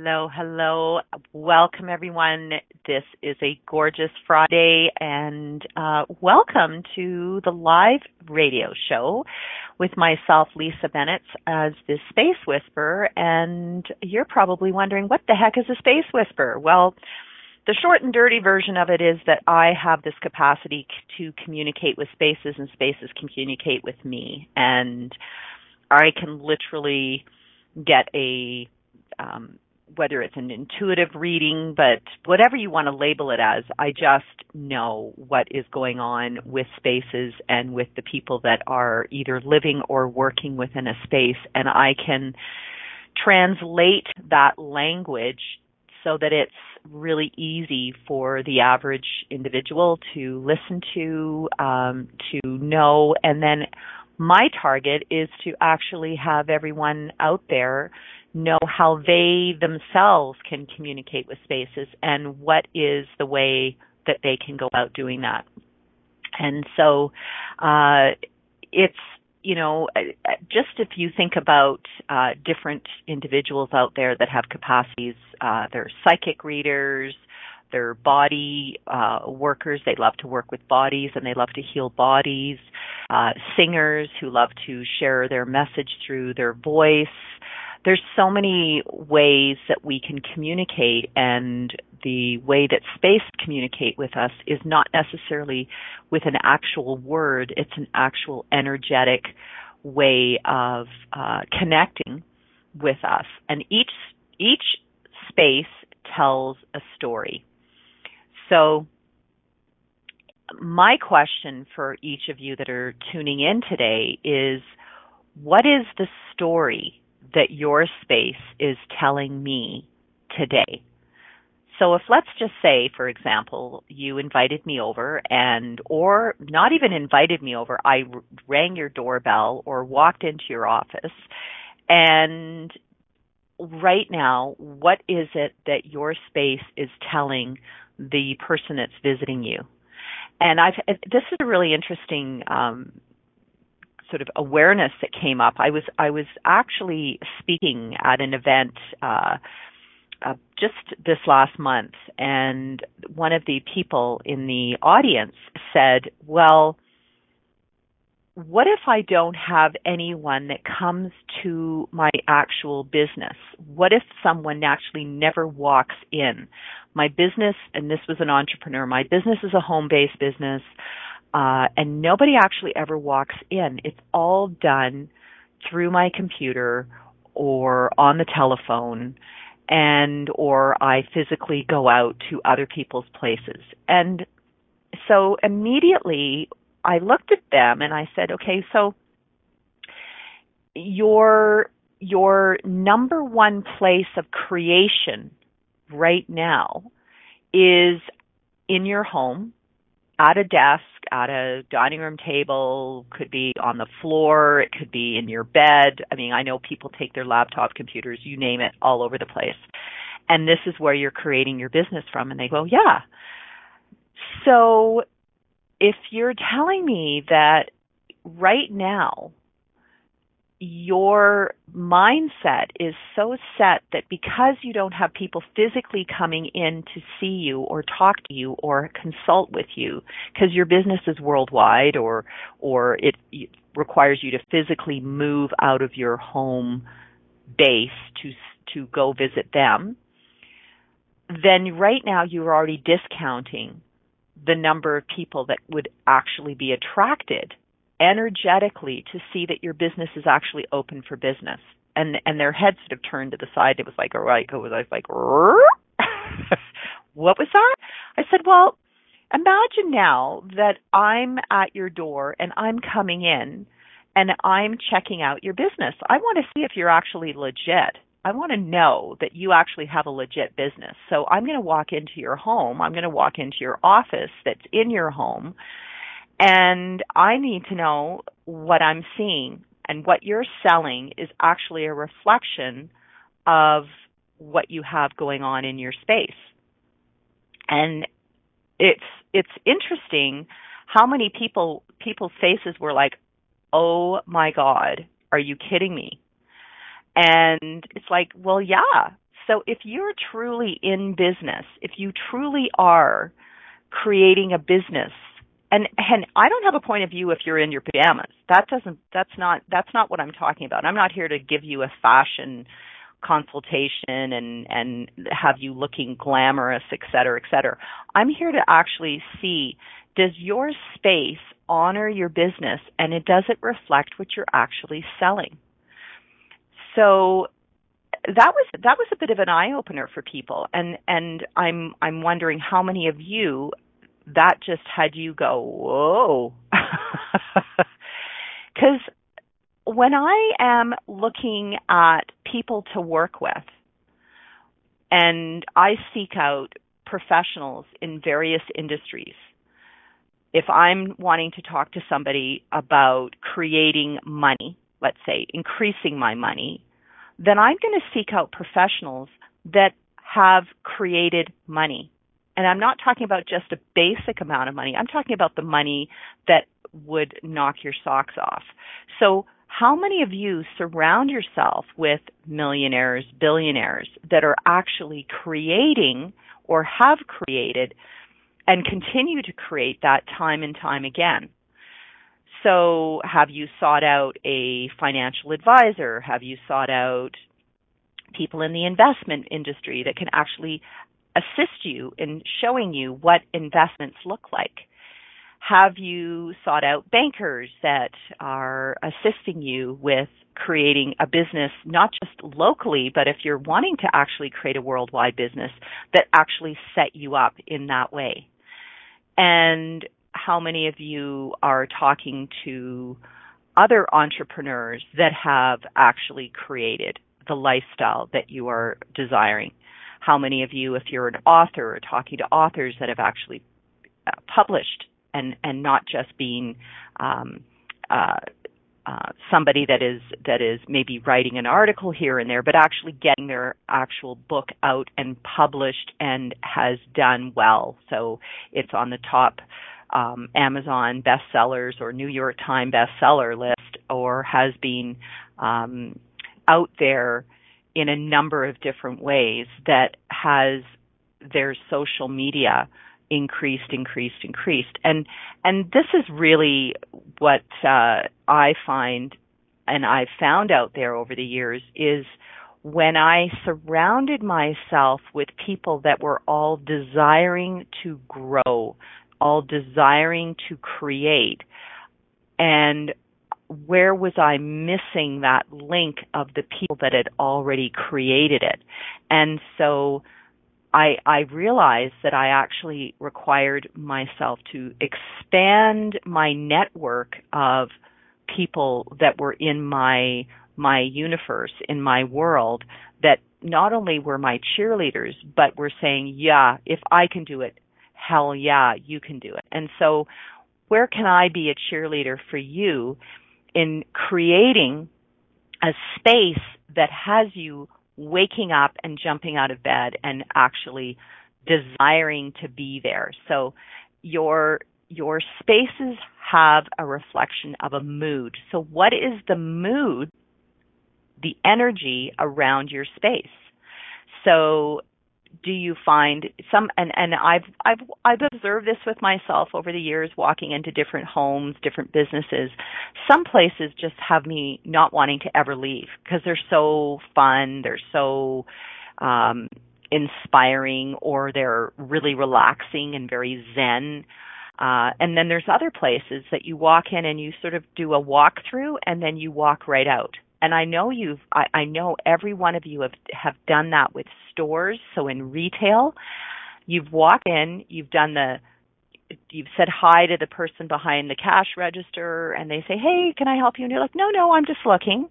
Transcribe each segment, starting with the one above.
Hello, hello. Welcome, everyone. This is a gorgeous Friday, and uh, welcome to the live radio show with myself, Lisa Bennett, as the Space Whisperer. And you're probably wondering, what the heck is a Space Whisperer? Well, the short and dirty version of it is that I have this capacity to communicate with spaces, and spaces communicate with me. And I can literally get a um, whether it's an intuitive reading, but whatever you want to label it as, I just know what is going on with spaces and with the people that are either living or working within a space. And I can translate that language so that it's really easy for the average individual to listen to, um, to know, and then my target is to actually have everyone out there know how they themselves can communicate with spaces and what is the way that they can go about doing that. And so, uh, it's, you know, just if you think about uh, different individuals out there that have capacities, uh, they're psychic readers, they're body uh, workers. They love to work with bodies and they love to heal bodies. Uh, singers who love to share their message through their voice there's so many ways that we can communicate and the way that space communicate with us is not necessarily with an actual word. It's an actual energetic way of uh, connecting with us. And each each space tells a story. So my question for each of you that are tuning in today is what is the story that your space is telling me today. So if let's just say, for example, you invited me over and, or not even invited me over, I rang your doorbell or walked into your office and right now, what is it that your space is telling the person that's visiting you? And I've, this is a really interesting, um, sort of awareness that came up. I was I was actually speaking at an event uh, uh, just this last month, and one of the people in the audience said, "Well." What if I don't have anyone that comes to my actual business? What if someone actually never walks in? My business, and this was an entrepreneur, my business is a home based business uh, and nobody actually ever walks in. It's all done through my computer or on the telephone and or I physically go out to other people's places. And so immediately I looked at them and I said, okay, so your your number one place of creation right now is in your home at a desk, at a dining room table, could be on the floor, it could be in your bed. I mean, I know people take their laptop computers, you name it, all over the place. And this is where you're creating your business from. And they go, yeah. So if you're telling me that right now your mindset is so set that because you don't have people physically coming in to see you or talk to you or consult with you because your business is worldwide or or it, requires you to physically move out of your home base to to go visit them then right now you're already discounting the number of people that would actually be attracted energetically to see that your business is actually open for business. And and their heads sort of turned to the side. It was like, all right, it was, like, what was that? I said, well, imagine now that I'm at your door and I'm coming in and I'm checking out your business. I want to see if you're actually legit. I want to know that you actually have a legit business. So I'm going to walk into your home. I'm going to walk into your office that's in your home. And I need to know what I'm seeing and what you're selling is actually a reflection of what you have going on in your space. And it's it's interesting how many people people's faces were like, "Oh my god, are you kidding me?" And it's like, "Well, yeah. So if you're truly in business, if you truly are creating a business and and I don't have a point of view if you're in your pajamas. That doesn't that's not that's not what I'm talking about. I'm not here to give you a fashion consultation and and have you looking glamorous, et cetera, et cetera. I'm here to actually see does your space honor your business and it does it reflect what you're actually selling. So that was that was a bit of an eye opener for people and and I'm I'm wondering how many of you that just had you go, whoa. Because when I am looking at people to work with, and I seek out professionals in various industries, if I'm wanting to talk to somebody about creating money, let's say increasing my money, then I'm going to seek out professionals that have created money. And I'm not talking about just a basic amount of money. I'm talking about the money that would knock your socks off. So how many of you surround yourself with millionaires, billionaires that are actually creating or have created and continue to create that time and time again? So have you sought out a financial advisor? Have you sought out people in the investment industry that can actually assist you in showing you what investments look like? Have you sought out bankers that are assisting you with creating a business, not just locally, but if you're wanting to actually create a worldwide business that actually set you up in that way? And how many of you are talking to other entrepreneurs that have actually created the lifestyle that you are desiring? How many of you, if you're an author, are talking to authors that have actually uh, published and and not just being um, uh, uh, somebody that is that is maybe writing an article here and there, but actually getting their actual book out and published and has done well. So it's on the top um, Amazon bestsellers or New York Times bestseller list, or has been um, out there in a number of different ways that has their social media increased, increased, increased. And and this is really what uh, I find, and I've found out there over the years is when I surrounded myself with people that were all desiring to grow, all desiring to create, and where was I missing that link of the people that had already created it? And so I, I realized that I actually required myself to expand my network of people that were in my my universe, in my world, that not only were my cheerleaders, but were saying, yeah, if I can do it, hell yeah, you can do it. And so where can I be a cheerleader for you in creating a space that has you waking up and jumping out of bed and actually desiring to be there. So your your spaces have a reflection of a mood. So what is the mood, the energy around your space? So do you find some and and I've I've I've observed this with myself over the years walking into different homes, different businesses. Some places just have me not wanting to ever leave because they're so fun, they're so um inspiring or they're really relaxing and very zen. Uh, and then there's other places that you walk in and you sort of do a walkthrough and then you walk right out and I know you've I, I know every one of you have have done that with stores. So in retail, you've walked in, you've done the you've said hi to the person behind the cash register and they say, "Hey, can I help you?" and you're like, "No, no, I'm just looking."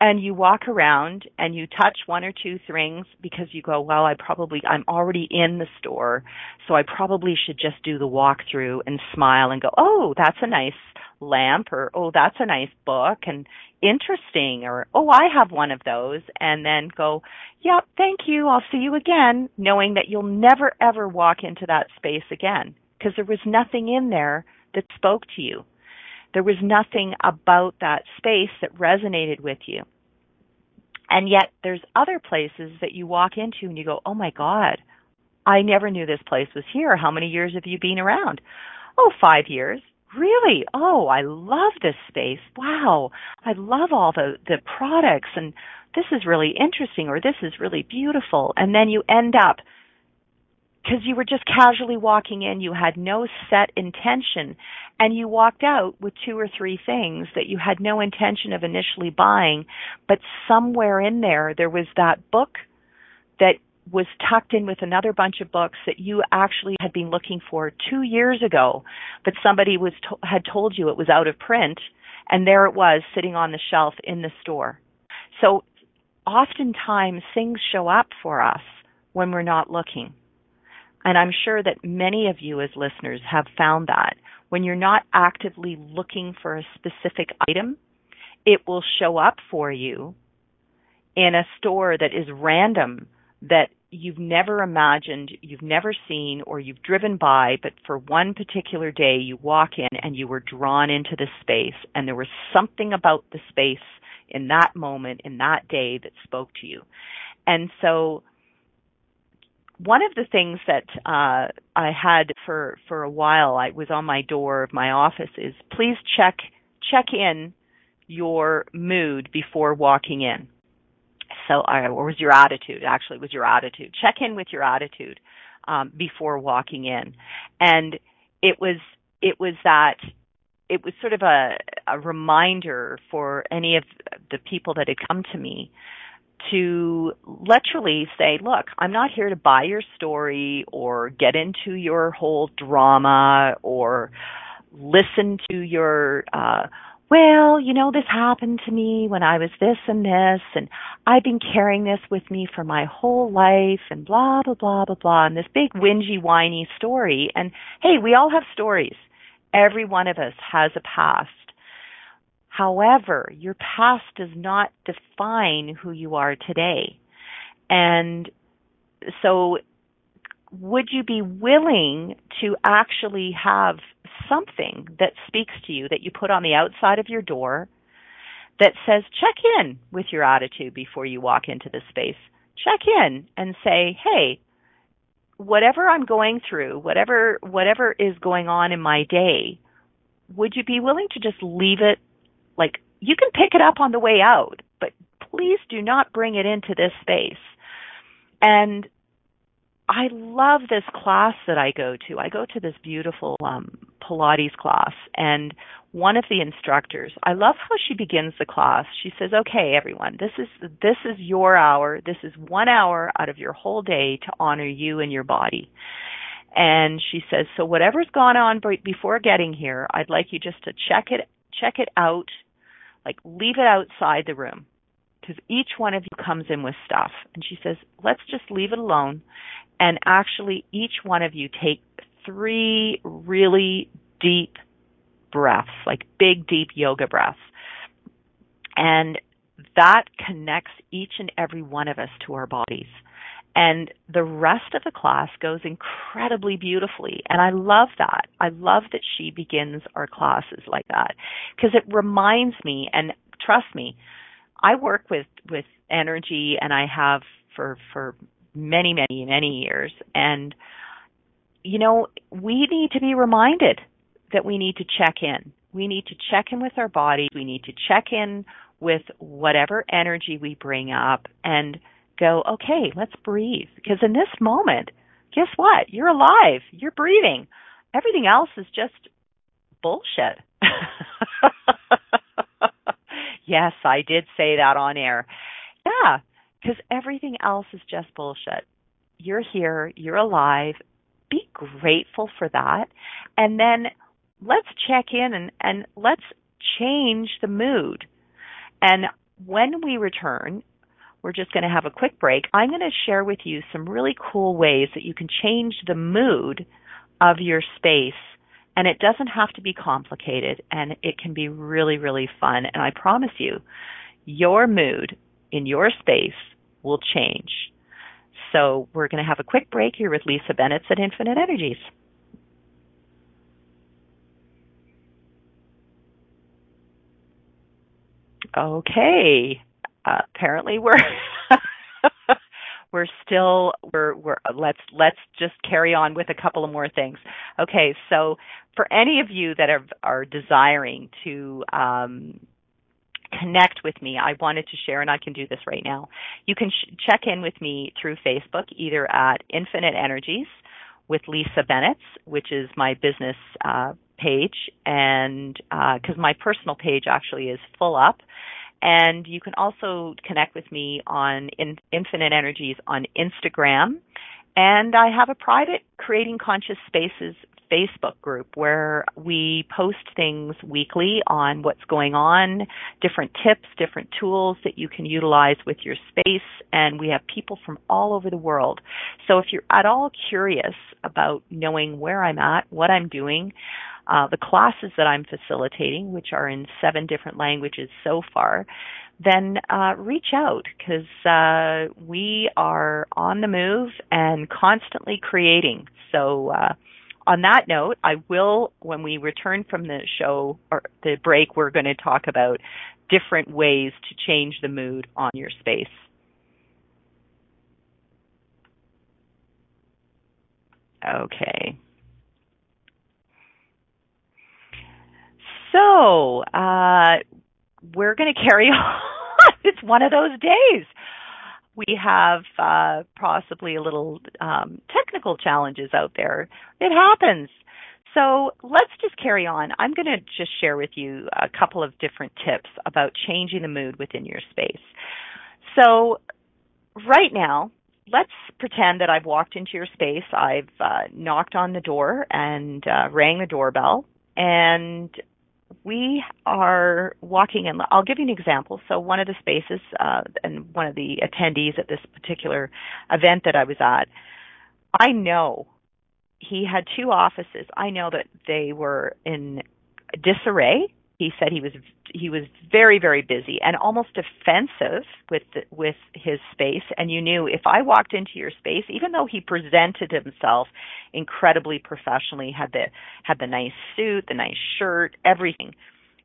And you walk around and you touch one or two things because you go, well, I probably, I'm already in the store, so I probably should just do the walkthrough and smile and go, oh, that's a nice lamp or, oh, that's a nice book and interesting or, oh, I have one of those and then go, yep, thank you, I'll see you again, knowing that you'll never ever walk into that space again because there was nothing in there that spoke to you. There was nothing about that space that resonated with you. And yet there's other places that you walk into and you go, oh my God, I never knew this place was here. How many years have you been around? Oh, five years. Really? Oh, I love this space. Wow. I love all the, the products and this is really interesting or this is really beautiful. And then you end up because you were just casually walking in, you had no set intention, and you walked out with two or three things that you had no intention of initially buying, but somewhere in there, there was that book that was tucked in with another bunch of books that you actually had been looking for two years ago, but somebody was to- had told you it was out of print, and there it was sitting on the shelf in the store. So oftentimes things show up for us when we're not looking. And I'm sure that many of you as listeners have found that when you're not actively looking for a specific item, it will show up for you in a store that is random that you've never imagined, you've never seen, or you've driven by, but for one particular day you walk in and you were drawn into the space and there was something about the space in that moment, in that day that spoke to you. And so one of the things that uh, I had for for a while, I was on my door of my office, is please check check in your mood before walking in. So, or was your attitude? Actually, was your attitude. Check in with your attitude um, before walking in, and it was it was that it was sort of a, a reminder for any of the people that had come to me to literally say, look, I'm not here to buy your story or get into your whole drama or listen to your, uh, well, you know, this happened to me when I was this and this, and I've been carrying this with me for my whole life, and blah, blah, blah, blah, blah, and this big whingy, whiny story. And hey, we all have stories. Every one of us has a past. However, your past does not define who you are today. And so would you be willing to actually have something that speaks to you that you put on the outside of your door that says check in with your attitude before you walk into the space? Check in and say, "Hey, whatever I'm going through, whatever whatever is going on in my day, would you be willing to just leave it like you can pick it up on the way out, but please do not bring it into this space. And I love this class that I go to. I go to this beautiful um, Pilates class, and one of the instructors, I love how she begins the class. She says, "Okay, everyone, this is this is your hour. This is one hour out of your whole day to honor you and your body." And she says, "So whatever's gone on before getting here, I'd like you just to check it check it out like leave it outside the room because each one of you comes in with stuff. And she says, let's just leave it alone. And actually, each one of you take three really deep breaths, like big, deep yoga breaths. And that connects each and every one of us to our bodies. And the rest of the class goes incredibly beautifully. And I love that. I love that she begins our classes like that because it reminds me, and trust me, I work with, with energy and I have for, for many, many, many years. And, you know, we need to be reminded that we need to check in. We need to check in with our body. We need to check in with whatever energy we bring up and go, okay, let's breathe. Because in this moment, guess what? You're alive. You're breathing. Everything else is just bullshit. yes, I did say that on air. Yeah, because everything else is just bullshit. You're here. You're alive. Be grateful for that. And then let's check in and, and let's change the mood. And when we return, we're just going to have a quick break. I'm going to share with you some really cool ways that you can change the mood of your space. And it doesn't have to be complicated and it can be really, really fun. And I promise you, your mood in your space will change. So we're going to have a quick break here with Lisa Bennett at Infinite Energies. Okay. Apparently we're we're still we're we're let's let's just carry on with a couple of more things. Okay, so for any of you that are are desiring to um, connect with me, I wanted to share, and I can do this right now. You can sh- check in with me through Facebook, either at Infinite Energies with Lisa Bennett, which is my business uh, page, and because uh, my personal page actually is full up. And you can also connect with me on in, Infinite Energies on Instagram. And I have a private Creating Conscious Spaces Facebook group where we post things weekly on what's going on, different tips, different tools that you can utilize with your space, and we have people from all over the world. So if you're at all curious about knowing where I'm at, what I'm doing, uh, the classes that I'm facilitating, which are in seven different languages so far, then uh, reach out because uh, we are on the move and constantly creating. So, uh, on that note, I will, when we return from the show or the break, we're going to talk about different ways to change the mood on your space. Okay. So, uh, we're going to carry on. it's one of those days. We have uh, possibly a little um, technical challenges out there. It happens. So let's just carry on. I'm going to just share with you a couple of different tips about changing the mood within your space. So, right now, let's pretend that I've walked into your space. I've uh, knocked on the door and uh, rang the doorbell, and we are walking in. I'll give you an example. So one of the spaces uh, and one of the attendees at this particular event that I was at, I know he had two offices. I know that they were in disarray he said he was he was very very busy and almost offensive with the, with his space. And you knew if I walked into your space even though he presented himself incredibly professionally had the had the nice suit the nice shirt everything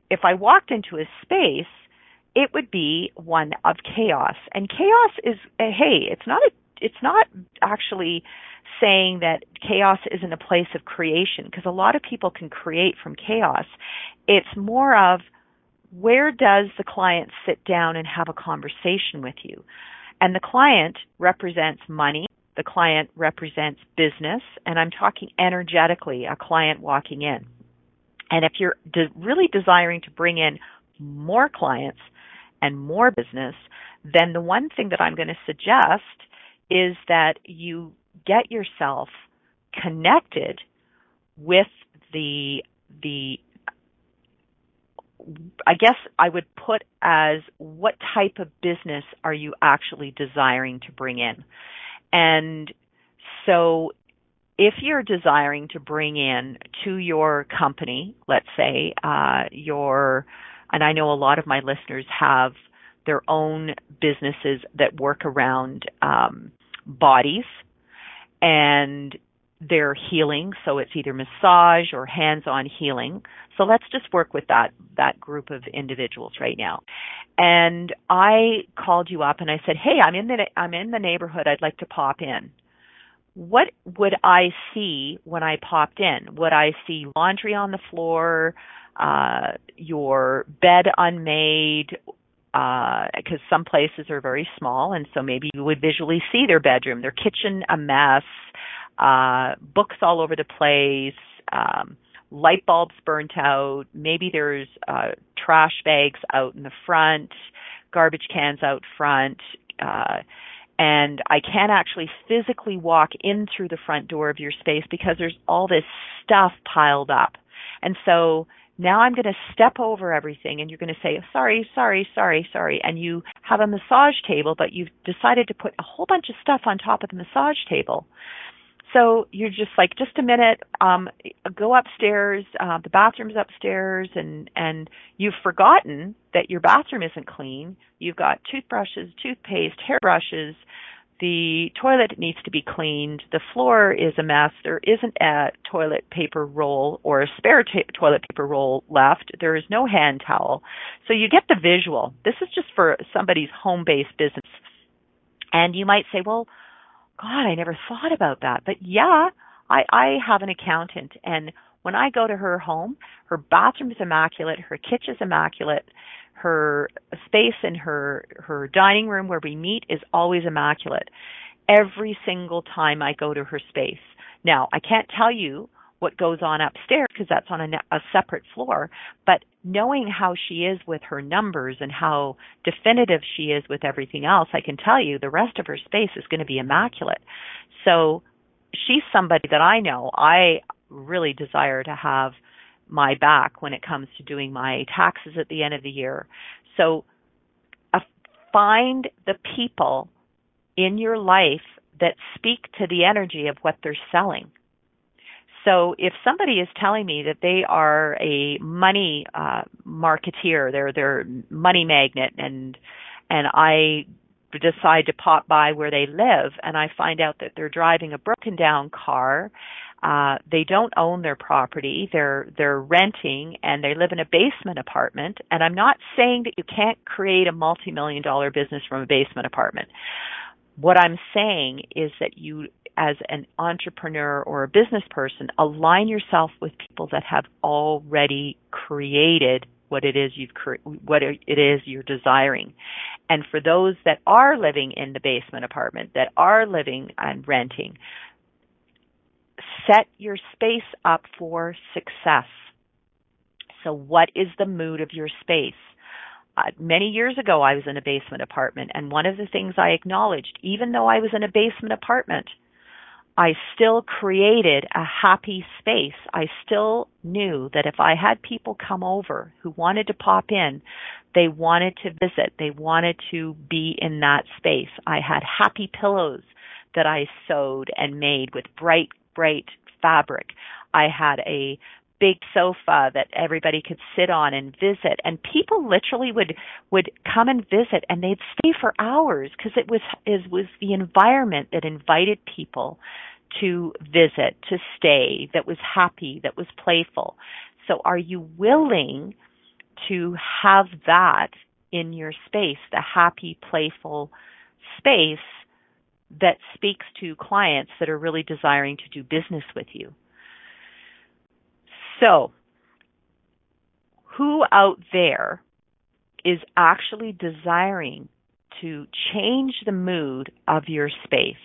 if I walked into his space it would be one of chaos. And chaos is hey it's not a it's not actually saying that chaos isn't a place of creation because a lot of people can create from chaos. It's more of where does the client sit down and have a conversation with you? And the client represents money. The client represents business. And I'm talking energetically, a client walking in. And if you're de- really desiring to bring in more clients and more business, then the one thing that I'm going to suggest is that you get yourself connected with the the I guess I would put as what type of business are you actually desiring to bring in? And so if you're desiring to bring in to your company, let's say, uh, your, and I know a lot of my listeners have their own businesses that work around um, bodies and they're healing, so it's either massage or hands-on healing. So let's just work with that that group of individuals right now. And I called you up and I said, "Hey, I'm in the I'm in the neighborhood. I'd like to pop in." What would I see when I popped in? Would I see laundry on the floor, uh, your bed unmade, because uh, some places are very small, and so maybe you would visually see their bedroom, their kitchen a mess, uh, books all over the place, um, light bulbs burnt out. Maybe there's uh, trash bags out in the front, garbage cans out front. Uh, and I can't actually physically walk in through the front door of your space because there's all this stuff piled up. And so now I'm going to step over everything and you're going to say, sorry, sorry, sorry, sorry. And you have a massage table, but you've decided to put a whole bunch of stuff on top of the massage table. So you're just like, just a minute, um, go upstairs, uh, the bathroom's upstairs and, and you've forgotten that your bathroom isn't clean. You've got toothbrushes, toothpaste, hairbrushes, the toilet needs to be cleaned. The floor is a mess. There isn't a toilet paper roll or a spare toilet paper roll left. There is no hand towel. So you get the visual. This is just for somebody's home based business. And you might say, well, God, I never thought about that. But yeah, I, I have an accountant and when I go to her home, her bathroom is immaculate, her kitchen is immaculate, her space in her her dining room where we meet is always immaculate every single time I go to her space. Now, I can't tell you what goes on upstairs because that's on a, a separate floor, but knowing how she is with her numbers and how definitive she is with everything else, I can tell you the rest of her space is going to be immaculate. So she's somebody that I know I really desire to have my back when it comes to doing my taxes at the end of the year. So uh, find the people in your life that speak to the energy of what they're selling. So if somebody is telling me that they are a money uh, marketeer, they're they're money magnet, and and I decide to pop by where they live, and I find out that they're driving a broken down car uh, they don't own their property. They're they're renting and they live in a basement apartment. And I'm not saying that you can't create a multi-million dollar business from a basement apartment. What I'm saying is that you as an entrepreneur or a business person align yourself with people that have already created what it is you've cre- what it is you're desiring. And for those that are living in the basement apartment, that are living and renting, set your space up for success. So what is the mood of your space? Uh, many years ago, I was in a basement apartment, and one of the things I acknowledged, even though I was in a basement apartment, I still created a happy space. I still knew that if I had people come over who wanted to pop in, they wanted to visit, they wanted to be in that space. I had happy pillows that I sewed and made with bright bright fabric. I had a big sofa that everybody could sit on and visit and people literally would would come and visit and they'd stay for hours because it was it was the environment that invited people to visit to stay that was happy that was playful so are you willing to have that in your space the happy playful space that speaks to clients that are really desiring to do business with you. So, who out there is actually desiring to change the mood of your space?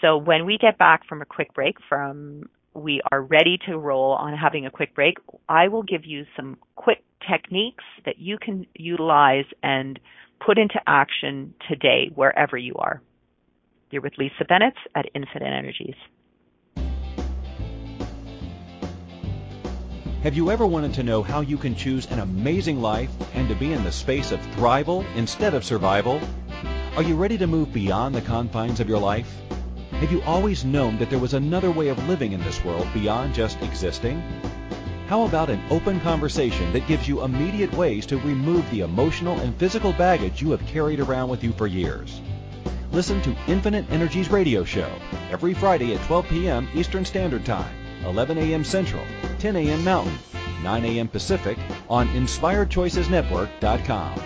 So when we get back from a quick break from we are ready to roll on having a quick break, I will give you some quick techniques that you can utilize and put into action today wherever you are. You're with Lisa Bennett at Infinite Energies. Have you ever wanted to know how you can choose an amazing life and to be in the space of thrival instead of survival? Are you ready to move beyond the confines of your life? Have you always known that there was another way of living in this world beyond just existing? How about an open conversation that gives you immediate ways to remove the emotional and physical baggage you have carried around with you for years? Listen to Infinite Energies radio show every Friday at 12 p.m. Eastern Standard Time, 11 a.m. Central, 10 a.m. Mountain, 9 a.m. Pacific on InspiredChoicesNetwork.com.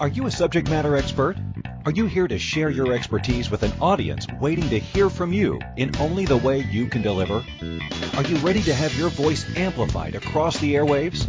Are you a subject matter expert? Are you here to share your expertise with an audience waiting to hear from you in only the way you can deliver? Are you ready to have your voice amplified across the airwaves?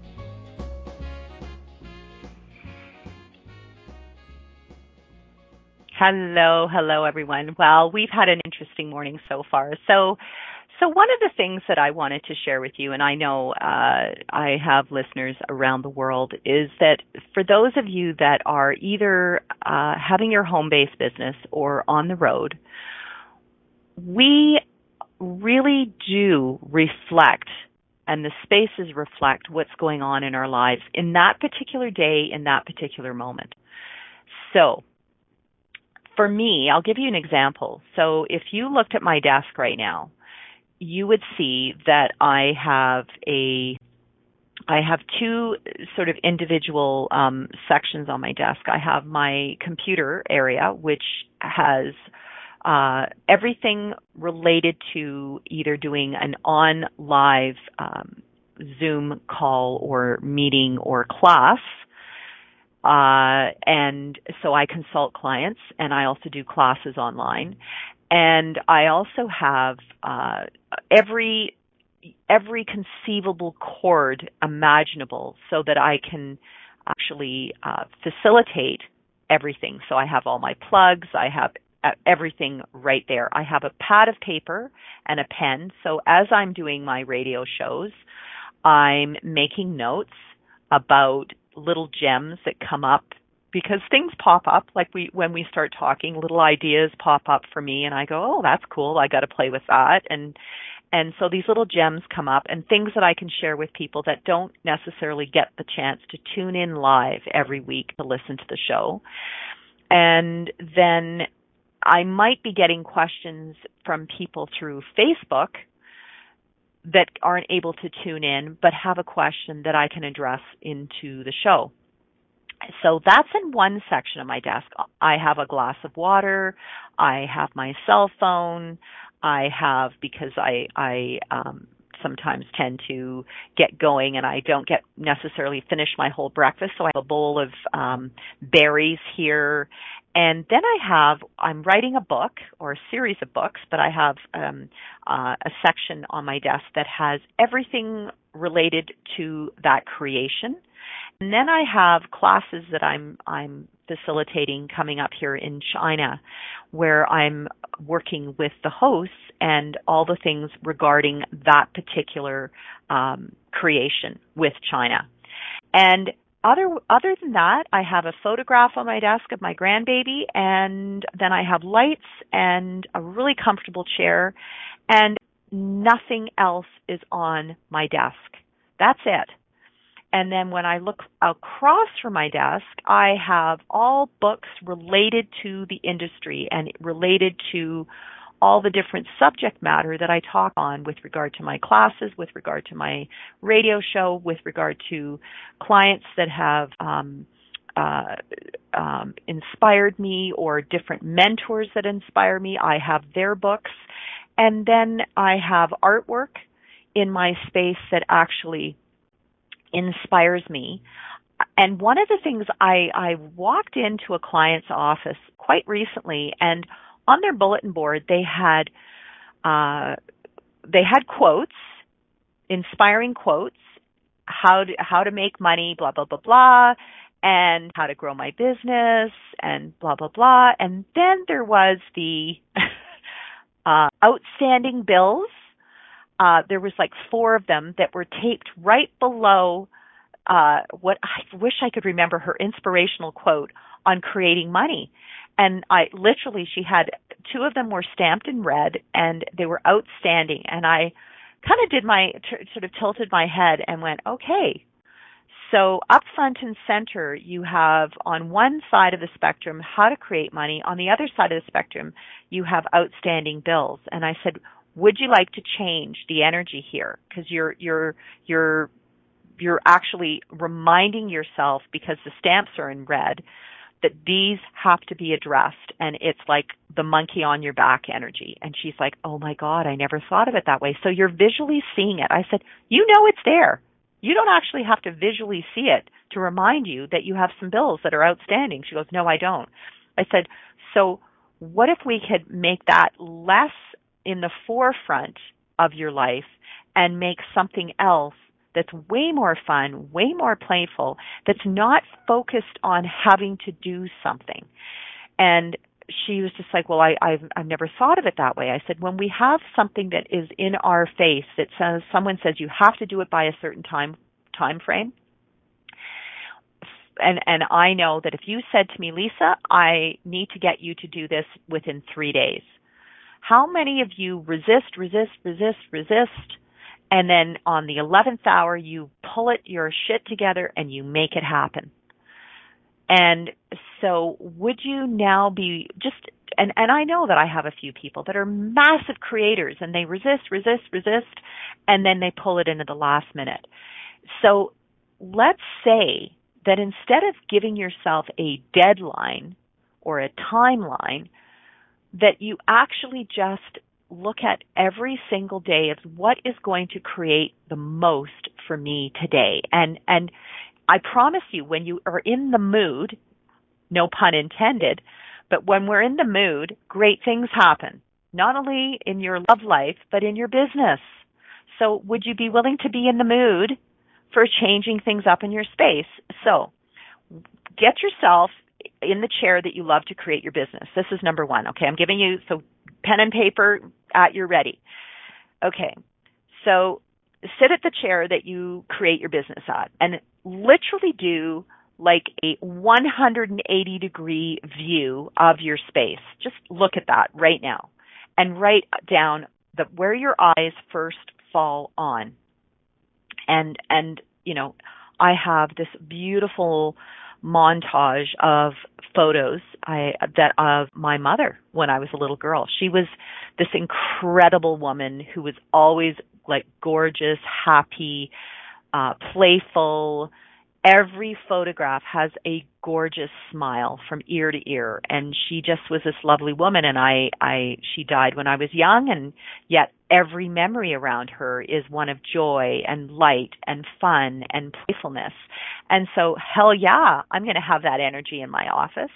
Hello, hello everyone. Well, we've had an interesting morning so far. So, so one of the things that I wanted to share with you, and I know uh, I have listeners around the world, is that for those of you that are either uh, having your home-based business or on the road, we really do reflect and the spaces reflect what's going on in our lives in that particular day, in that particular moment. So, for me, I'll give you an example. So if you looked at my desk right now, you would see that I have a I have two sort of individual um, sections on my desk. I have my computer area, which has uh, everything related to either doing an on live um, Zoom call or meeting or class uh, and so I consult clients and I also do classes online. And I also have, uh, every, every conceivable cord imaginable so that I can actually, uh, facilitate everything. So I have all my plugs, I have everything right there. I have a pad of paper and a pen. So as I'm doing my radio shows, I'm making notes about little gems that come up because things pop up. Like we when we start talking little ideas pop up for me and I go oh that's cool. I got to play with that. And and so these little gems come up and things that I can share with people that don't necessarily get the chance to tune in live every week to listen to the show. And then I might be getting questions from people through Facebook that aren't able to tune in but have a question that I can address into the show. So that's in one section of my desk. I have a glass of water. I have my cell phone. I have because I I um, sometimes tend to get going and I don't get necessarily finish my whole breakfast. So I have a bowl of um, berries here and then I have, I'm writing a book or a series of books, but I have um, uh, a section on my desk that has everything related to that creation. And then I have classes that I'm I'm facilitating coming up here in China, where I'm working with the hosts and all the things regarding that particular um, creation with China. And other other than that, I have a photograph on my desk of my grandbaby, and then I have lights and a really comfortable chair, and nothing else is on my desk. That's it. And then when I look across from my desk, I have all books related to the industry and related to all the different subject matter that I talk on with regard to my classes, with regard to my radio show, with regard to clients that have um, uh, um, inspired me or different mentors that inspire me. I have their books. And then I have artwork in my space that actually inspires me. and one of the things I, I walked into a client's office quite recently and on their bulletin board they had uh, they had quotes, inspiring quotes, how to how to make money, blah blah blah blah, and how to grow my business and blah blah blah. And then there was the uh, outstanding bills. Uh, there was like four of them that were taped right below uh, what I wish I could remember her inspirational quote on creating money. And I literally, she had two of them were stamped in red and they were outstanding. And I kind of did my, t- sort of tilted my head and went, okay. So up front and center, you have on one side of the spectrum how to create money. On the other side of the spectrum, you have outstanding bills. And I said, would you like to change the energy here? Because you're, you're, you're you're actually reminding yourself because the stamps are in red that these have to be addressed and it's like the monkey on your back energy. And she's like oh my god i never thought of it that way. So you're visually seeing it. I said you know it's there. You don't actually have to visually see it to remind you that you have some bills that are outstanding. She goes no i don't. I said so what if we could make that less in the forefront of your life and make something else that's way more fun, way more playful, that's not focused on having to do something. And she was just like, well, I, I've, I've never thought of it that way. I said, when we have something that is in our face that says, someone says you have to do it by a certain time, time frame, and and I know that if you said to me, Lisa, I need to get you to do this within three days. How many of you resist, resist, resist, resist, and then on the 11th hour, you pull it, your shit together and you make it happen. And so would you now be just, and, and I know that I have a few people that are massive creators and they resist, resist, resist, and then they pull it into the last minute. So let's say that instead of giving yourself a deadline or a timeline, that you actually just look at every single day of what is going to create the most for me today. And, and I promise you, when you are in the mood, no pun intended, but when we're in the mood, great things happen. Not only in your love life, but in your business. So would you be willing to be in the mood for changing things up in your space? So get yourself in the chair that you love to create your business. This is number one. Okay. I'm giving you, so pen and paper at your ready. Okay. So sit at the chair that you create your business at and literally do like a 180 degree view of your space. Just look at that right now and write down the, where your eyes first fall on. And, and, you know, I have this beautiful montage of photos I that of my mother when I was a little girl. She was this incredible woman who was always like gorgeous, happy, uh playful, every photograph has a gorgeous smile from ear to ear and she just was this lovely woman and I I she died when I was young and yet every memory around her is one of joy and light and fun and playfulness. And so hell yeah, I'm going to have that energy in my office.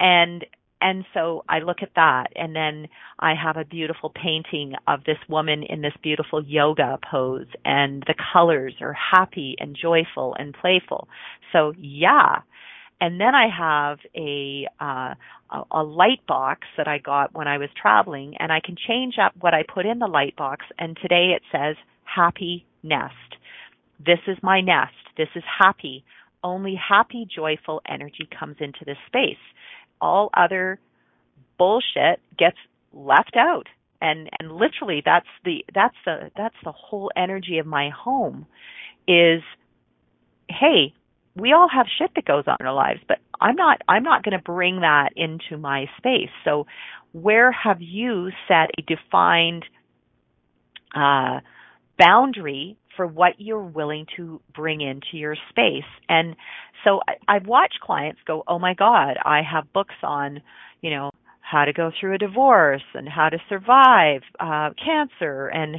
And and so I look at that and then I have a beautiful painting of this woman in this beautiful yoga pose and the colors are happy and joyful and playful. So yeah. And then I have a, uh, a, light box that I got when I was traveling and I can change up what I put in the light box and today it says happy nest. This is my nest. This is happy. Only happy, joyful energy comes into this space all other bullshit gets left out. And and literally that's the that's the that's the whole energy of my home is hey we all have shit that goes on in our lives but i'm not i'm not going to bring that into my space. So where have you set a defined uh boundary for what you're willing to bring into your space. And so I, I've watched clients go, oh my God, I have books on, you know, how to go through a divorce and how to survive uh, cancer and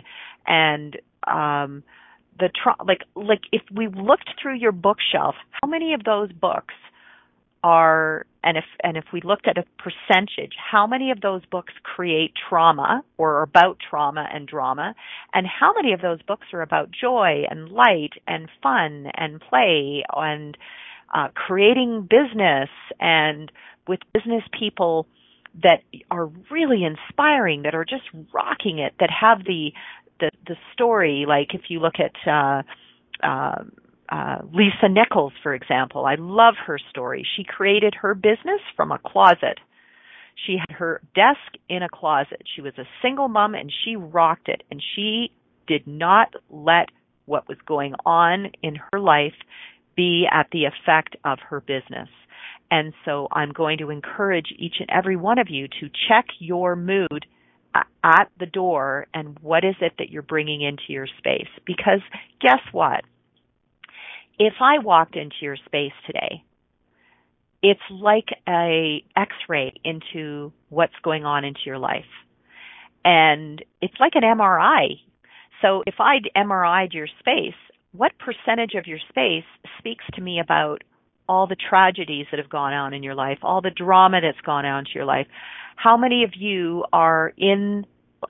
and um, the tra- like like if we looked through your bookshelf, how many of those books are and if and if we looked at a percentage, how many of those books create trauma or about trauma and drama, and how many of those books are about joy and light and fun and play and uh, creating business and with business people that are really inspiring, that are just rocking it, that have the the the story. Like if you look at uh, uh, uh, Lisa Nichols, for example, I love her story. She created her business from a closet. She had her desk in a closet. She was a single mom and she rocked it. And she did not let what was going on in her life be at the effect of her business. And so I'm going to encourage each and every one of you to check your mood at the door and what is it that you're bringing into your space. Because guess what? If I walked into your space today, it's like a x-ray into what's going on into your life. And it's like an MRI. So if I'd MRI'd your space, what percentage of your space speaks to me about all the tragedies that have gone on in your life, all the drama that's gone on into your life. How many of you are in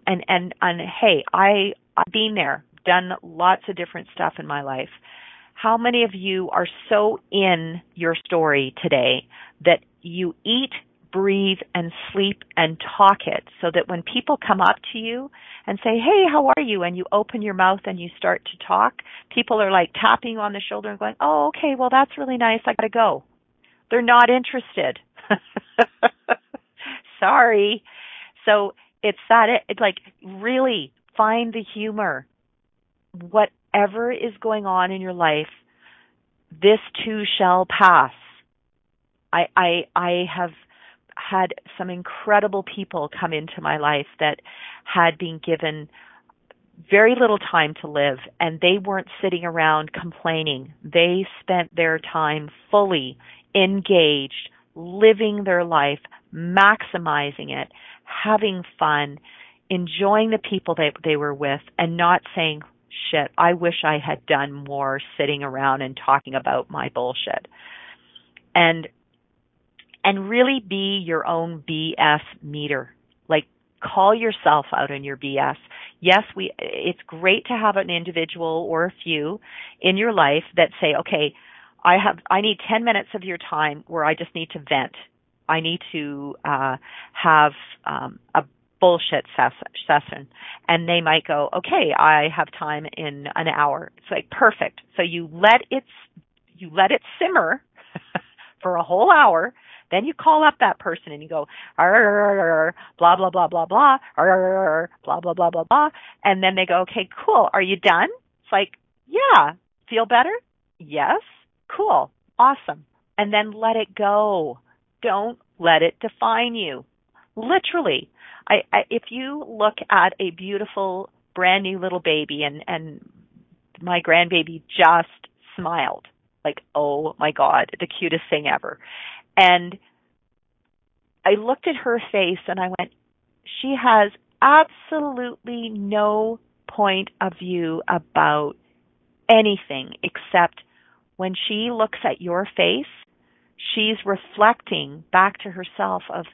and and and hey, I I've been there, done lots of different stuff in my life. How many of you are so in your story today that you eat breathe and sleep and talk it so that when people come up to you and say, Hey, how are you? And you open your mouth and you start to talk, people are like tapping you on the shoulder and going, Oh, okay, well, that's really nice. I gotta go. They're not interested. Sorry. So it's that, it's like really find the humor. Whatever is going on in your life, this too shall pass. I, I, I have had some incredible people come into my life that had been given very little time to live and they weren't sitting around complaining. They spent their time fully engaged, living their life, maximizing it, having fun, enjoying the people that they were with and not saying, shit, I wish I had done more sitting around and talking about my bullshit. And and really be your own BS meter. Like call yourself out on your BS. Yes, we it's great to have an individual or a few in your life that say, "Okay, I have I need 10 minutes of your time where I just need to vent. I need to uh have um a bullshit session and they might go okay i have time in an hour it's like perfect so you let it you let it simmer for a whole hour then you call up that person and you go, blah, blah, blah, blah, blah, blah, blah, blah, blah, blah. And then they go, okay, cool. Are you done? It's like, yeah. Feel better? Yes. Cool. Awesome. And then let it go. Don't let it define you. Literally. I, I if you look at a beautiful brand new little baby and, and my grandbaby just smiled like, oh my God, the cutest thing ever. And I looked at her face and I went, she has absolutely no point of view about anything except when she looks at your face, she's reflecting back to herself of,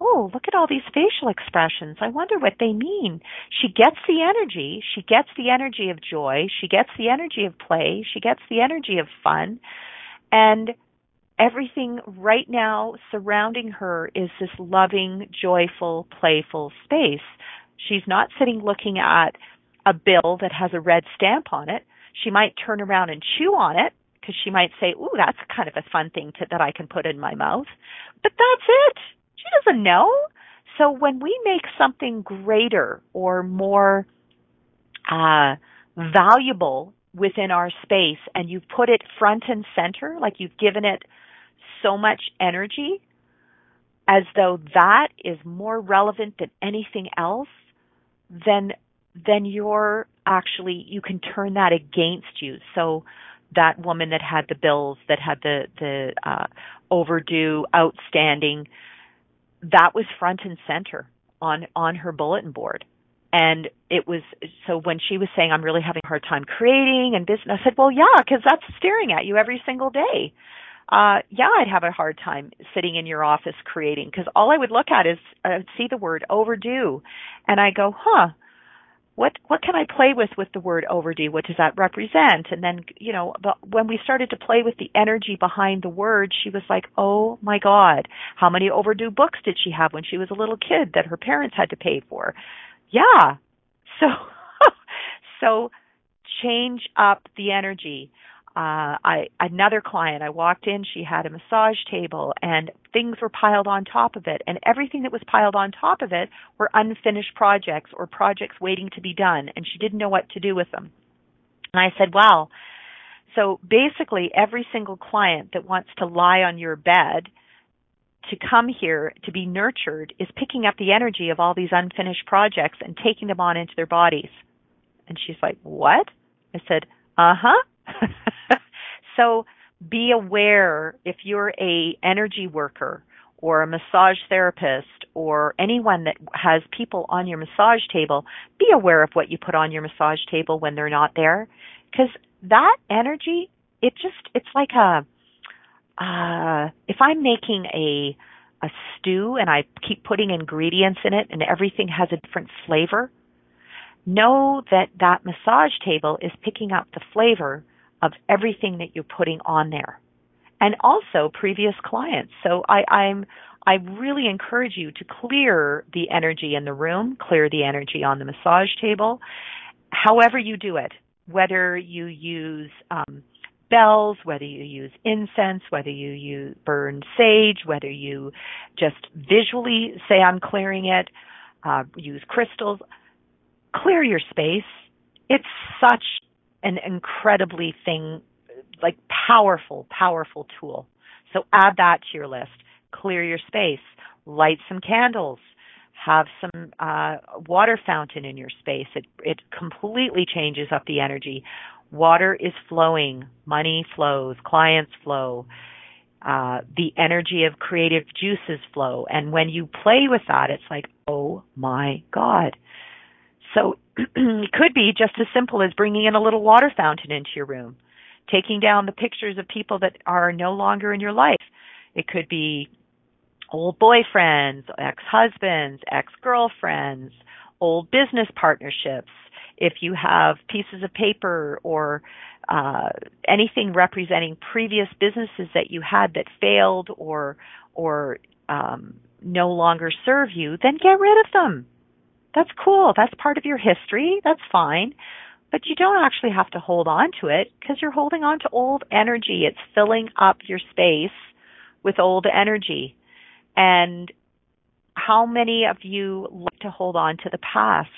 oh, look at all these facial expressions. I wonder what they mean. She gets the energy. She gets the energy of joy. She gets the energy of play. She gets the energy of fun. And everything right now surrounding her is this loving, joyful, playful space. She's not sitting looking at a bill that has a red stamp on it. She might turn around and chew on it because she might say, "Ooh, that's kind of a fun thing to, that I can put in my mouth." But that's it. She doesn't know. So when we make something greater or more uh, valuable within our space and you put it front and center, like you've given it so much energy as though that is more relevant than anything else, then then you're actually you can turn that against you. So that woman that had the bills, that had the the uh, overdue, outstanding, that was front and center on on her bulletin board. And it was so when she was saying I'm really having a hard time creating and business, I said, well, yeah, because that's staring at you every single day. Uh, yeah, I'd have a hard time sitting in your office creating because all I would look at is uh, see the word overdue, and I go, huh, what what can I play with with the word overdue? What does that represent? And then you know, the, when we started to play with the energy behind the word, she was like, "Oh my God, how many overdue books did she have when she was a little kid that her parents had to pay for?" Yeah, so so change up the energy uh I another client I walked in she had a massage table and things were piled on top of it and everything that was piled on top of it were unfinished projects or projects waiting to be done and she didn't know what to do with them. And I said, "Wow. So basically every single client that wants to lie on your bed to come here to be nurtured is picking up the energy of all these unfinished projects and taking them on into their bodies." And she's like, "What?" I said, "Uh-huh." so be aware if you're a energy worker or a massage therapist or anyone that has people on your massage table, be aware of what you put on your massage table when they're not there. Cause that energy, it just, it's like a, uh, if I'm making a, a stew and I keep putting ingredients in it and everything has a different flavor, know that that massage table is picking up the flavor of everything that you're putting on there and also previous clients. So I, I'm, I really encourage you to clear the energy in the room, clear the energy on the massage table, however you do it, whether you use, um, bells, whether you use incense, whether you use burn sage, whether you just visually say I'm clearing it, uh, use crystals, clear your space. It's such an incredibly thing, like powerful, powerful tool. So add that to your list. Clear your space. Light some candles. Have some uh, water fountain in your space. It it completely changes up the energy. Water is flowing. Money flows. Clients flow. Uh, the energy of creative juices flow. And when you play with that, it's like, oh my God. So it could be just as simple as bringing in a little water fountain into your room, taking down the pictures of people that are no longer in your life. It could be old boyfriends, ex-husbands, ex-girlfriends, old business partnerships. If you have pieces of paper or uh, anything representing previous businesses that you had that failed or or um, no longer serve you, then get rid of them that's cool. That's part of your history. That's fine. But you don't actually have to hold on to it because you're holding on to old energy. It's filling up your space with old energy. And how many of you like to hold on to the past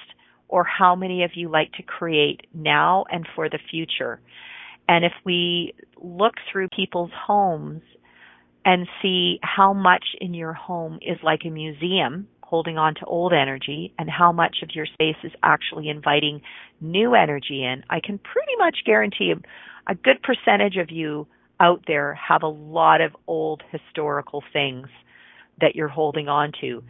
or how many of you like to create now and for the future? And if we look through people's homes and see how much in your home is like a museum holding on to old energy and how much of your space is actually inviting new energy in, I can pretty much guarantee a, good percentage of you out there have a lot of old historical things that you're holding on to.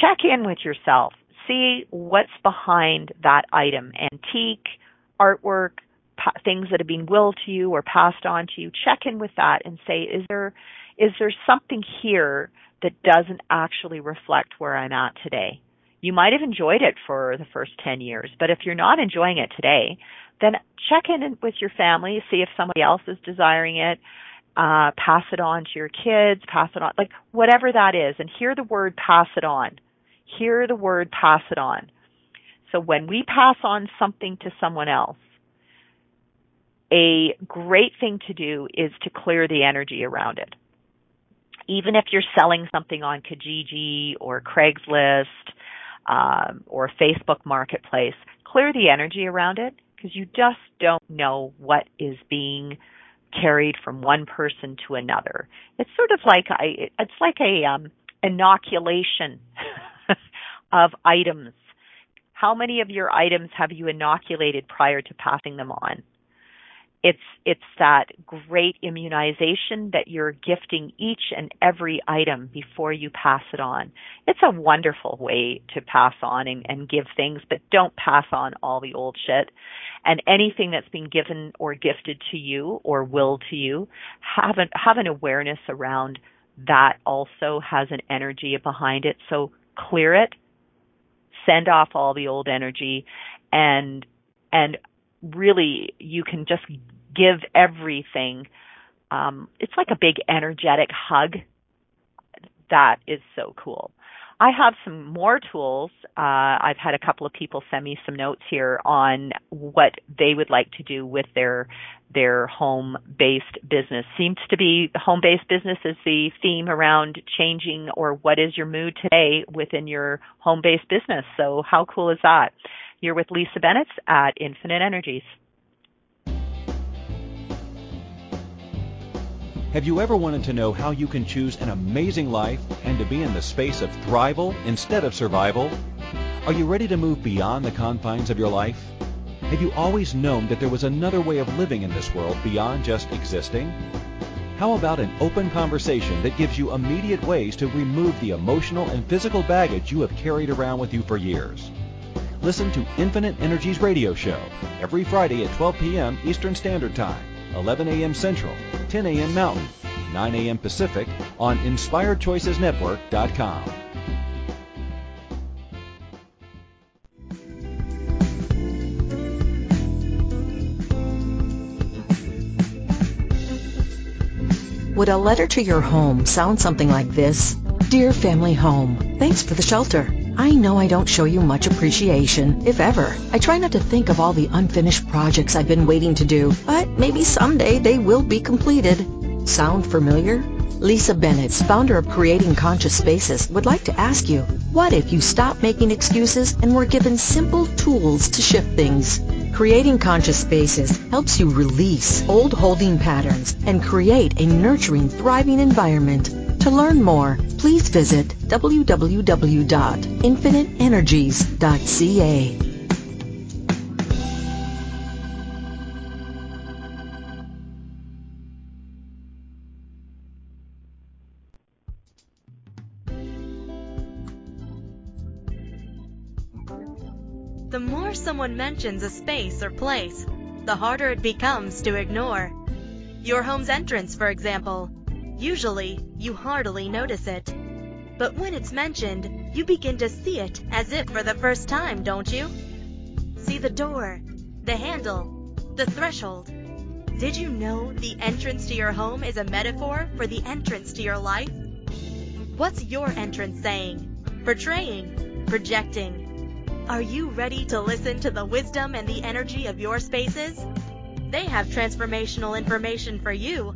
Check in with yourself. See what's behind that item. Antique, artwork, things that have been willed to you or passed on to you. Check in with that and say, is there, is there something here that doesn't actually reflect where I'm at today. You might have enjoyed it for the first 10 years, but if you're not enjoying it today, then check in with your family, see if somebody else is desiring it, uh, pass it on to your kids, pass it on, like whatever that is, and hear the word pass it on. Hear the word pass it on. So when we pass on something to someone else, a great thing to do is to clear the energy around it even if you're selling something on Kijiji or Craigslist um, or Facebook Marketplace, clear the energy around it because you just don't know what is being carried from one person to another. It's sort of like I, it's like a um, inoculation of items. How many of your items have you inoculated prior to passing them on? It's it's that great immunization that you're gifting each and every item before you pass it on. It's a wonderful way to pass on and, and give things, but don't pass on all the old shit. And anything that's been given or gifted to you or willed to you, have an have an awareness around that also has an energy behind it. So clear it, send off all the old energy and and really you can just give everything. Um, it's like a big energetic hug. That is so cool. I have some more tools. Uh, I've had a couple of people send me some notes here on what they would like to do with their their home based business. Seems to be home based business is the theme around changing or what is your mood today within your home based business. So how cool is that? You're with Lisa Bennett at Infinite Energies. Have you ever wanted to know how you can choose an amazing life and to be in the space of thrival instead of survival? Are you ready to move beyond the confines of your life? Have you always known that there was another way of living in this world beyond just existing? How about an open conversation that gives you immediate ways to remove the emotional and physical baggage you have carried around with you for years? Listen to Infinite Energies radio show every Friday at 12 p.m. Eastern Standard Time, 11 a.m. Central, 10 a.m. Mountain, 9 a.m. Pacific on InspiredChoicesNetwork.com. Would a letter to your home sound something like this? Dear Family Home, thanks for the shelter. I know I don't show you much appreciation, if ever. I try not to think of all the unfinished projects I've been waiting to do, but maybe someday they will be completed. Sound familiar? Lisa Bennett, founder of Creating Conscious Spaces, would like to ask you, what if you stopped making excuses and were given simple tools to shift things? Creating Conscious Spaces helps you release old holding patterns and create a nurturing, thriving environment. To learn more, please visit www.infiniteenergies.ca. The more someone mentions a space or place, the harder it becomes to ignore. Your home's entrance, for example. Usually, you hardly notice it. But when it's mentioned, you begin to see it as if for the first time, don't you? See the door, the handle, the threshold. Did you know the entrance to your home is a metaphor for the entrance to your life? What's your entrance saying? Portraying? Projecting? Are you ready to listen to the wisdom and the energy of your spaces? They have transformational information for you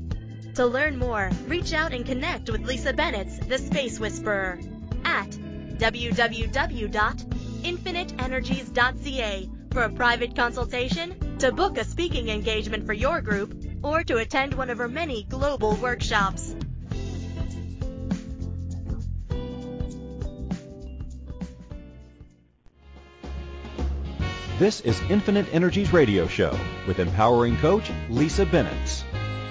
to learn more, reach out and connect with Lisa Bennett's The Space Whisperer at www.infiniteenergies.ca for a private consultation, to book a speaking engagement for your group, or to attend one of her many global workshops. This is Infinite Energies Radio Show with empowering coach Lisa Bennett.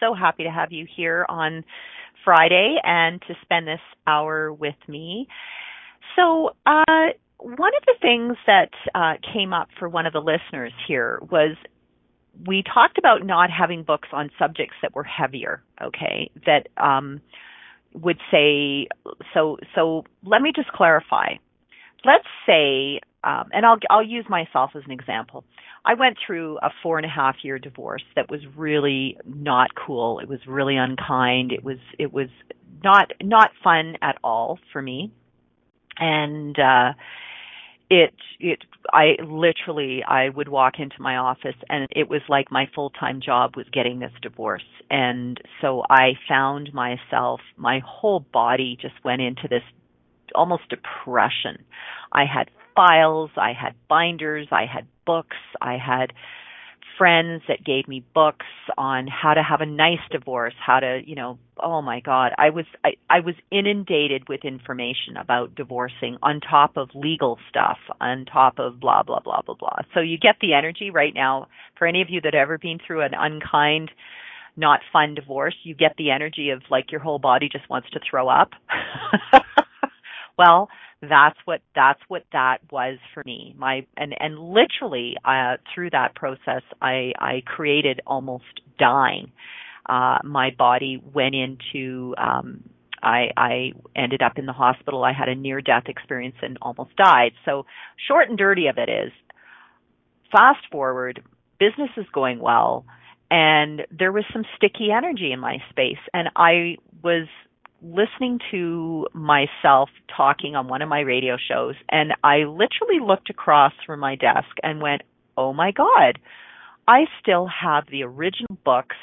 so happy to have you here on Friday and to spend this hour with me. So, uh, one of the things that uh, came up for one of the listeners here was we talked about not having books on subjects that were heavier, okay, that um, would say, so, so let me just clarify. Let's say, um, and I'll, I'll use myself as an example. I went through a four and a half year divorce that was really not cool. It was really unkind. It was it was not not fun at all for me. And uh it it I literally I would walk into my office and it was like my full-time job was getting this divorce and so I found myself my whole body just went into this almost depression. I had files, I had binders, I had books, I had friends that gave me books on how to have a nice divorce, how to, you know, oh my god, I was I, I was inundated with information about divorcing on top of legal stuff, on top of blah blah blah blah blah. So you get the energy right now for any of you that have ever been through an unkind not fun divorce, you get the energy of like your whole body just wants to throw up. well, that's what that's what that was for me my and and literally uh through that process i i created almost dying uh my body went into um I, I ended up in the hospital. I had a near death experience and almost died. So short and dirty of it is fast forward, business is going well and there was some sticky energy in my space and I was listening to myself talking on one of my radio shows and I literally looked across from my desk and went, "Oh my god, I still have the original books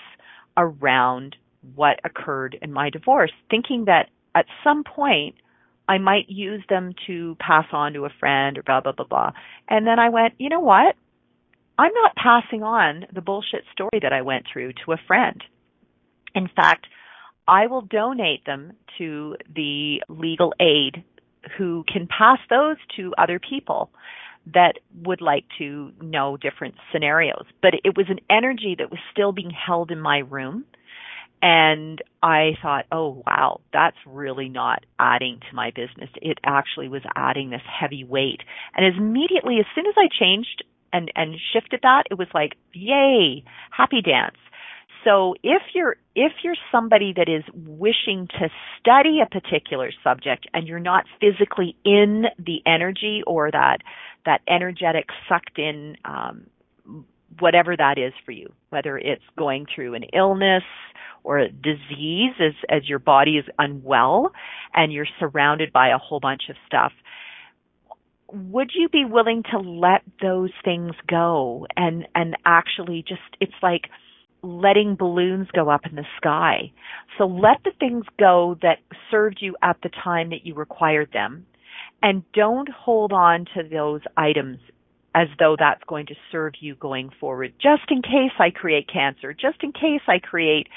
around what occurred in my divorce, thinking that at some point I might use them to pass on to a friend or blah blah blah blah." And then I went, "You know what? I'm not passing on the bullshit story that I went through to a friend. In fact, I will donate them to the legal aid who can pass those to other people that would like to know different scenarios. But it was an energy that was still being held in my room. And I thought, oh wow, that's really not adding to my business. It actually was adding this heavy weight. And as immediately, as soon as I changed and, and shifted that, it was like, yay, happy dance. So if you're if you're somebody that is wishing to study a particular subject and you're not physically in the energy or that that energetic sucked in um, whatever that is for you, whether it's going through an illness or a disease as as your body is unwell and you're surrounded by a whole bunch of stuff, would you be willing to let those things go and and actually just it's like letting balloons go up in the sky. So let the things go that served you at the time that you required them and don't hold on to those items as though that's going to serve you going forward. Just in case I create cancer, just in case I create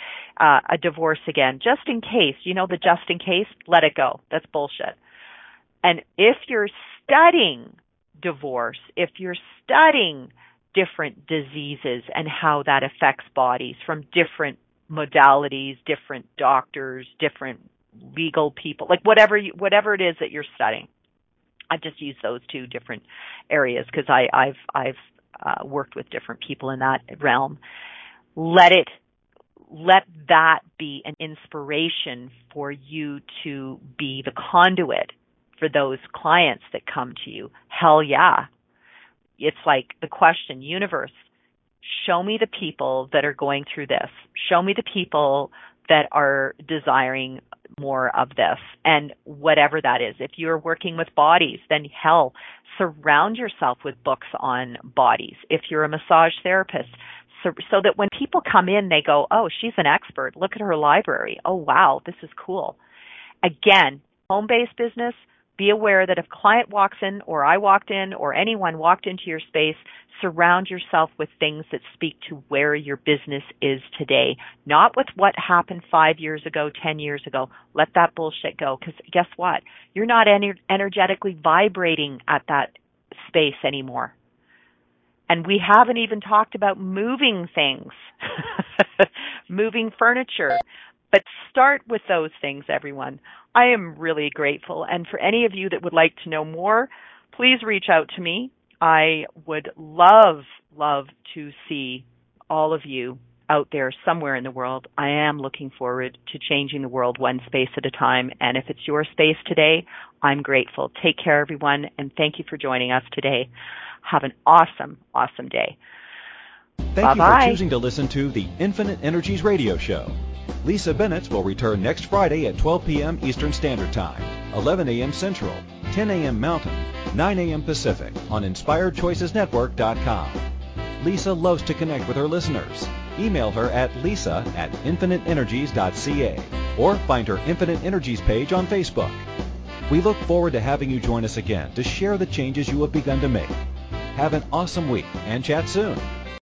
uh, a divorce again, just in case, you know, the just in case, let it go. That's bullshit. And if you're studying divorce, if you're studying different diseases and how that affects bodies from different modalities, different doctors, different legal people, like whatever you, whatever it is that you're studying. I've just used those two different areas because I, I've I've uh, worked with different people in that realm. Let it let that be an inspiration for you to be the conduit for those clients that come to you. Hell yeah, it's like the question, universe, show me the people that are going through this. Show me the people that are desiring more of this and whatever that is. If you're working with bodies, then hell, surround yourself with books on bodies. If you're a massage therapist, so, so that when people come in, they go, oh, she's an expert. Look at her library. Oh, wow, this is cool. Again, home based business, be aware that if client walks in or I walked in or anyone walked into your space, surround yourself with things that speak to where your business is today, not with what happened five years ago, 10 years ago. Let that bullshit go because guess what? You're not ener- energetically vibrating at that space anymore. And we haven't even talked about moving things, moving furniture. But start with those things, everyone. I am really grateful. And for any of you that would like to know more, please reach out to me. I would love, love to see all of you out there somewhere in the world. I am looking forward to changing the world one space at a time. And if it's your space today, I'm grateful. Take care, everyone, and thank you for joining us today. Have an awesome, awesome day. Thank Bye-bye. you for choosing to listen to the Infinite Energies Radio Show. Lisa Bennett will return next Friday at 12 p.m. Eastern Standard Time, 11 a.m. Central. 10 a.m. Mountain, 9 a.m. Pacific on InspiredChoicesNetwork.com. Lisa loves to connect with her listeners. Email her at lisa at infiniteenergies.ca or find her Infinite Energies page on Facebook. We look forward to having you join us again to share the changes you have begun to make. Have an awesome week and chat soon.